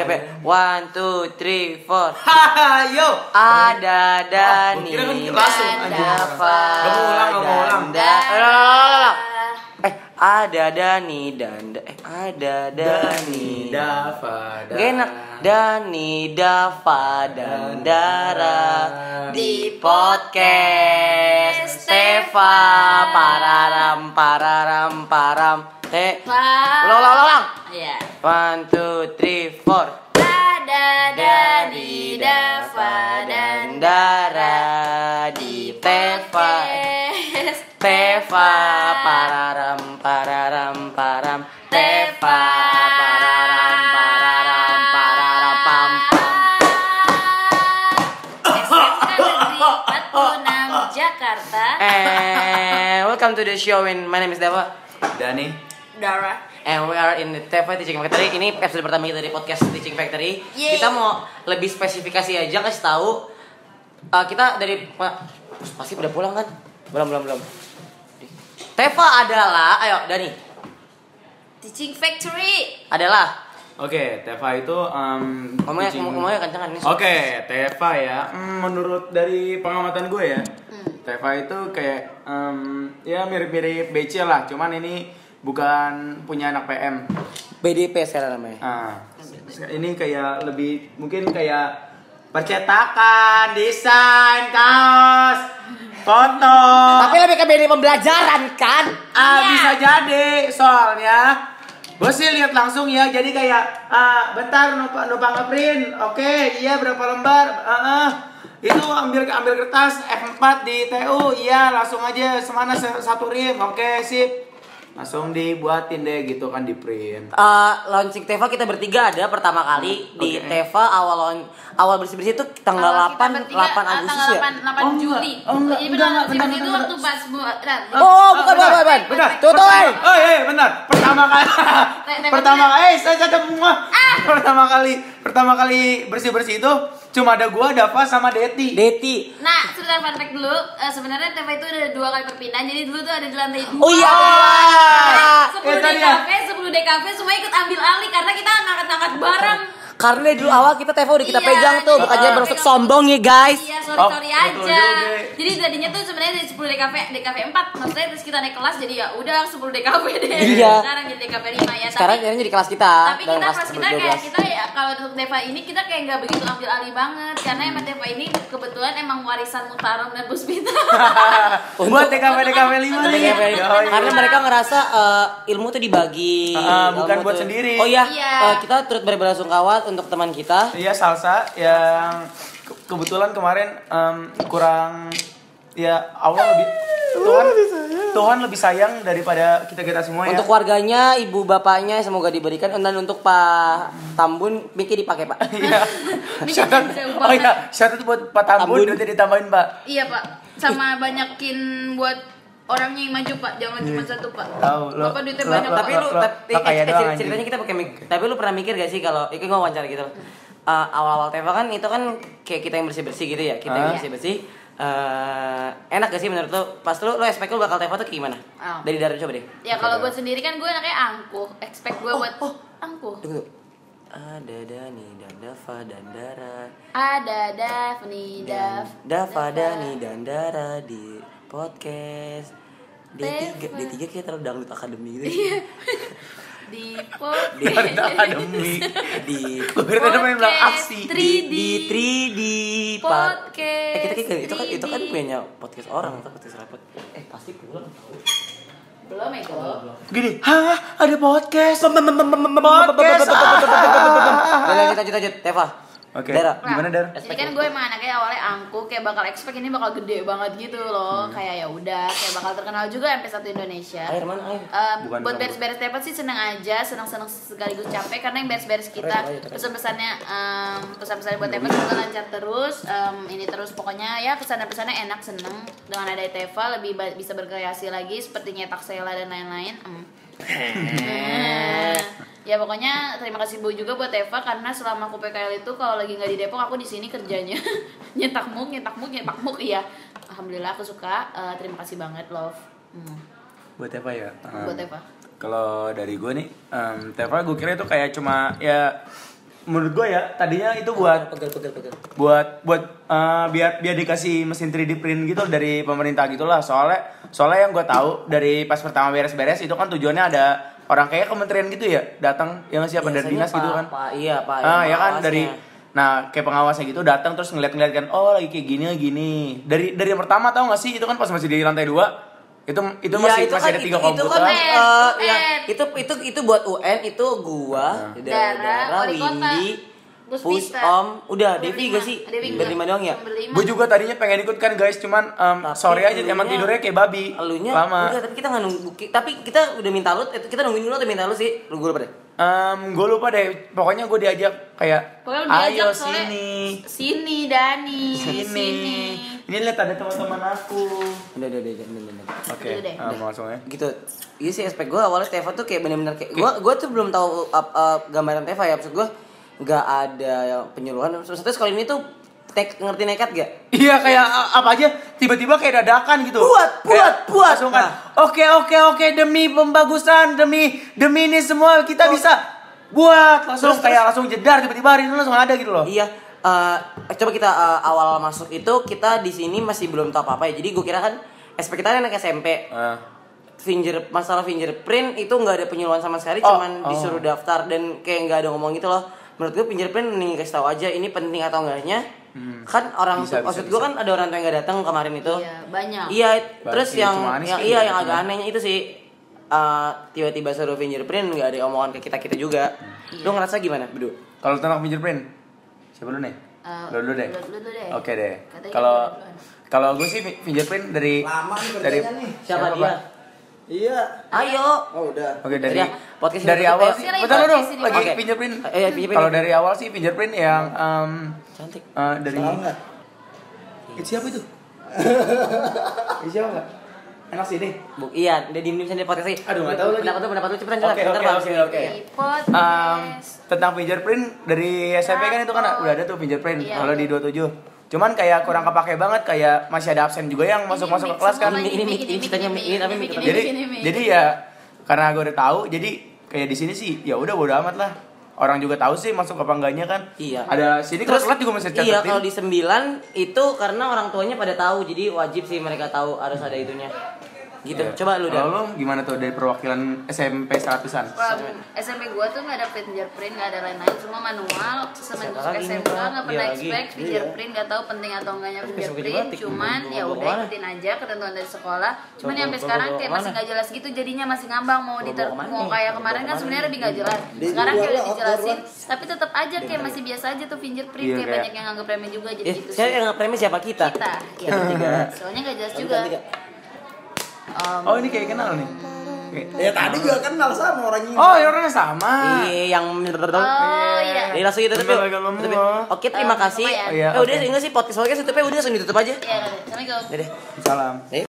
Siapa? ya? One, two, three, four. Yo. Ada Dani. gua kira kan langsung, mau ulang, ulang. Eh. Eh, ada Dani dan eh ada Dani. Dava. Gak enak. Dani, Dava, dan Dara di podcast Steva pararam pararam param ulang ulang ulang Iya. One two three four. Ada Dani, Dava, dan Dara di Teva Teva pararam pararam param. Pararam pararam pararam pam SMK Negeri 46 Jakarta. And welcome to the show in my name is Dava. Dani. Dara. And we are in the Teva Teaching Factory. Ini episode pertama kita dari podcast Teaching Factory. Yeay. Kita mau lebih spesifikasi aja kasih tahu. uh, kita dari pasti udah pulang kan? Belum belum belum. Teva adalah, ayo Dani, Teaching Factory. adalah. Oke, Teva itu um, Ngomongnya teaching- ngomongnya kencangan nih. Oke, Teva ya. Hmm, menurut dari pengamatan gue ya, Teva itu kayak em, ya mirip-mirip BC lah. Cuman ini bukan punya anak PM. BDP sekarang namanya. Ah, ini kayak lebih mungkin kayak percetakan, desain, kaos, foto. Tapi lebih ke BD pembelajaran kan? Ah, Iya. bisa jadi soalnya gue sih lihat langsung ya jadi kayak ah bentar numpang numpang ngeprint oke iya berapa lembar ah ah. itu ambil ambil kertas F4 di TU iya langsung aja semana se- satu rim oke sip langsung dibuatin deh gitu kan di print Eh, launching Teva kita bertiga ada pertama kali di Oke. Teva awal laun- awal bersih bersih itu tanggal 8 kita bertiga, 8 ah, Agustus tanggal ya. 8, 8 Oh, enggak. Juli. Oh, enggak. Jadi Enggak, benar, enggak, bentar, itu waktu pas buat Ran. Oh, bukan, bukan, bukan, pertama- eh. Oh, iya, bentar. Pertama kali. Pertama kali, eh, saya catat semua. Pertama kali, pertama kali bersih-bersih itu cuma ada gua, Dava sama Deti. Deti. Nah, sebentar fun fact dulu. Eh, sebenarnya TV itu ada dua kali perpindahan. Jadi dulu tuh ada di lantai dua. Oh iya. Ah, Sepuluh itu dia. DKV, 10 DKV semua ikut ambil alih karena kita ngangkat-ngangkat barang. Karena dari dulu awal kita Teva udah kita Iya, pegang tuh, jadi bukannya kita berusuk sombong ya guys. Iya, sorry Oh, sorry betul aja. Jadi tadinya tuh sebenarnya dari 10 DKV, DKV 4 maksudnya terus kita naik kelas jadi ya udah 10 DKV deh. Iya. Sekarang jadi DKV 5 ya. Sekarang tapi, akhirnya jadi kelas kita. tapi kita kelas kita 12. kayak kita ya kalau untuk Deva ini kita kayak nggak begitu ambil alih banget karena emang Deva ini kebetulan emang warisan Mutarom dan Puspita. Buat TKP TKP 5 Untuk nih. Oh, iya. Karena mereka ngerasa eh, ilmu tuh dibagi. Ah, Dalam bukan buat sendiri. Oh iya, Iya. eh, kita turut berbelasungkawa untuk teman kita. Iya, salsa yang ke- kebetulan kemarin em, kurang ya Allah lebih Tuhan Tuhan lebih sayang daripada kita kita semua ya. Untuk keluarganya, ibu bapaknya semoga diberikan dan untuk Pak Tambun Miki dipakai Pak. Iya. Oh iya, out buat Pak Tambun, Tambun. nanti ditambahin Pak. Iya pak, sama banyakin buat orangnya yang maju pak, jangan cuma satu pak. Tahu, lo- Bapak duitnya lo- banyak. lo- pak. tapi lu lo- tapi lo eh, ceritanya kita pakai mik- tapi lu pernah mikir gak sih kalau itu gue wawancara gitu? Eh, awal-awal Teva kan itu kan kayak kita yang bersih-bersih gitu ya kita yang Ah. bersih-bersih. Eh, enak gak sih menurut lu? Pas lu lu expect lu bakal Teva tuh kayak gimana? Oh. dari Dara coba deh. Ya kalau gue sendiri kan gue anaknya angkuh, expect gue buat oh. angkuh. tunggu tunggu. Ada Dani dan Dava dan Dara. Ada Daphne, Dav, Dava. Dani dan Dara di podcast D3 Teva. D3 kayak terlalu dangdut akademi gitu di Di podcast. Akademi. di Gue kira tadi main bilang Podcast aksi. 3D. di 3D Pak. Podcast Eh kita kayak itu kan itu kan 3D. punya podcast orang atau podcast rapot. Eh pasti pulang tahu. Belum ya. Gini, hah ada podcast. Podcast. Lanjut lanjut lanjut Teva. Oke. Dara. Gimana, Dar? Jadi kan gue emang anaknya awalnya angkuh, kayak bakal expect ini bakal gede banget gitu loh. Kayak ya udah, kayak bakal terkenal juga sampai satu Indonesia. Air mana air? Eh, Bukan, buat beres-beres dapat sih seneng aja, seneng-seneng sekaligus capek karena yang beres-beres kita pesan-pesannya em, pesan-pesannya buat Teva semoga lancar terus, em, ini terus pokoknya ya pesan-pesannya enak seneng dengan ada Teva lebih ba- bisa berkreasi lagi seperti nyetak Sela dan lain-lain. Em. Ya pokoknya terima kasih Bu juga buat Teva karena selama aku PKL itu kalau lagi nggak di Depok aku di sini kerjanya nyetak muk, nyetak muk, nyetak muk iya. Alhamdulillah aku suka. Eh, terima kasih banget love. Hmm. Buat Teva ya? Buat Teva. Kalau dari gue nih, em, Teva gue kira itu kayak cuma ya menurut gue ya tadinya itu buat pegel pegel pegel. buat buat eh, biar biar dikasih mesin 3D print gitu dari pemerintah gitulah soalnya soalnya yang gue tahu dari pas pertama beres-beres itu kan tujuannya ada orang kayak kementerian gitu ya datang yang siapa dari dinas gitu kan? Pak, iya Pak. ah yang ya kan dari nah kayak pengawasnya gitu datang terus ngeliat-ngeliat kan oh lagi kayak gini gini. Dari dari yang pertama tahu gak sih itu kan pas masih di lantai dua itu itu Iya, masih itu masih kan- ada tiga itu- itu komputer. kan, UN, eh, ya, itu itu itu buat UN itu gua Dara, Dara, kota, Windy Gus Pus Mister. Om udah Devi gak sih? Devi berlima doang ya? Gue juga tadinya pengen ikut kan guys cuman Tapi sorry aja emang tidurnya kayak babi. Elunya lama. enggak, tapi kita nggak nunggu tapi kita udah minta lu eh, kita nungguin dulu atau minta lu sih? Lu gue lupa deh. Em, gue lupa deh pokoknya gue diajak kayak Pokoknya lu ayo diajak soalnya sini. Sini Dani. sini. Ini lihat ada teman-teman aku. Udah udah udah udah, udah, udah. oke Udah deh. em, langsung ya gitu. Iya sih aspek gue awalnya Teva tuh kayak bener-bener kayak gue gue tuh belum tahu up, up, gambaran Teva ya maksud gue nggak ada penyuluhan maksudnya sekali ini tuh nek, ngerti nekat gak Iya kayak apa aja tiba-tiba kayak dadakan gitu. Buat, buat, Kayak buat. langsung kan. Nah. Oke oke oke demi pembagusan demi demi ini semua kita bisa buat langsung Terus, kayak langsung jedar tiba-tiba hari itu langsung ada gitu loh. Iya, eh, coba kita eh, awal masuk itu kita di sini masih belum tahu apa-apa ya. Jadi gue kira kan SP kita anak SMP. Ah. Finger masalah fingerprint itu nggak ada penyuluhan sama sekali, Oh, cuman oh. disuruh daftar dan kayak nggak ada ngomong gitu loh. Menurut gue fingerprint mending kasih tahu aja ini penting atau enggaknya. Kan orang Hmm. Bisa, tuh, maksud bisa, gue bisa. kan ada orang tua yang nggak datang kemarin itu. Iya, banyak. Iya, terus yang, yang kan iya ya, yang agak cuma. anehnya itu sih eh, tiba-tiba suruh fingerprint nggak ada omongan ke kita kita juga. Iya. Lu ngerasa gimana, Bedu? Kalau tentang fingerprint siapa dulu nih? Eh, Lo dulu deh. lo dulu deh. Oke deh. Kalau lo kalau gue sih fi- fingerprint dari Lama nih dari nih. Siapa, dia? Iya. Ayo. Oh udah. Oke dari Dari podcast dari ini awal sih. ya. Bentar dulu Sini, lagi Oke. fingerprint. Eh, iya, fingerprint. Kalau dari awal sih fingerprint yang em, Cantik. eh, dari Salah? Eh, siapa itu? Eh, siapa nggak? Enak sih deh. Bu, iya, dia diem diem sendiri podcast lagi. Aduh, nggak tahu lagi. Pendapat lu, pendapat lu cepetan cepetan. Oke, oke, Bang. oke. Um, tentang fingerprint dari SMP kan itu kan udah ada tuh fingerprint Iya. kalau di 27 cuman kayak kurang kepake banget kayak masih ada absen juga yang masuk masuk ke kelas kan. Ini- ini ini ceritanya ini tapi jadi jadi ya karena gue udah tahu jadi kayak di sini sih ya udah bodo amat lah. Orang juga tahu sih masuk apa enggaknya kan. Iya. ada sini kelas kelas juga masih Iya, catetin. kalau di 9 itu karena orang tuanya pada tahu, jadi wajib sih mereka tahu harus ada itunya. Gitu. Iya. Coba lu kalau lo gimana tuh dari perwakilan SMP seratusan SMP gua tuh nggak ada fingerprint, nggak ada lain-lain, semua manual. Semenjak SMK Pak, nggak pernah lagi. expect fingerprint, nggak tahu penting atau enggaknya fingerprint. Cuman ya udah ikutin aja ketentuan dari sekolah. Cuman sampai sekarang kayak masih nggak jelas gitu, jadinya masih ngambang mau diter mau kayak kemarin kan sebenarnya lebih nggak jelas. Sekarang kayak udah dijelasin, tapi tetap aja kayak masih biasa aja tuh fingerprint Iya, kayak banyak yang nganggap remeh juga jadi Eh, gitu saya sih. yang premis siapa kita? Kita, ya Tiga. Soalnya nggak jelas juga. Um, oh ini kayak kenal nih Ya tadi juga kenal sama orang ini. oh ya orangnya sama Iya, yang Oh iya. Jadi langsung gitu lemu. Tutup. Oke, terima kasih. lumayan. Iya, Eh udah oke. enggak sih podcast podcast tutupnya udah langsung ditutup aja. Iya, Assalamualaikum. Salam Eh,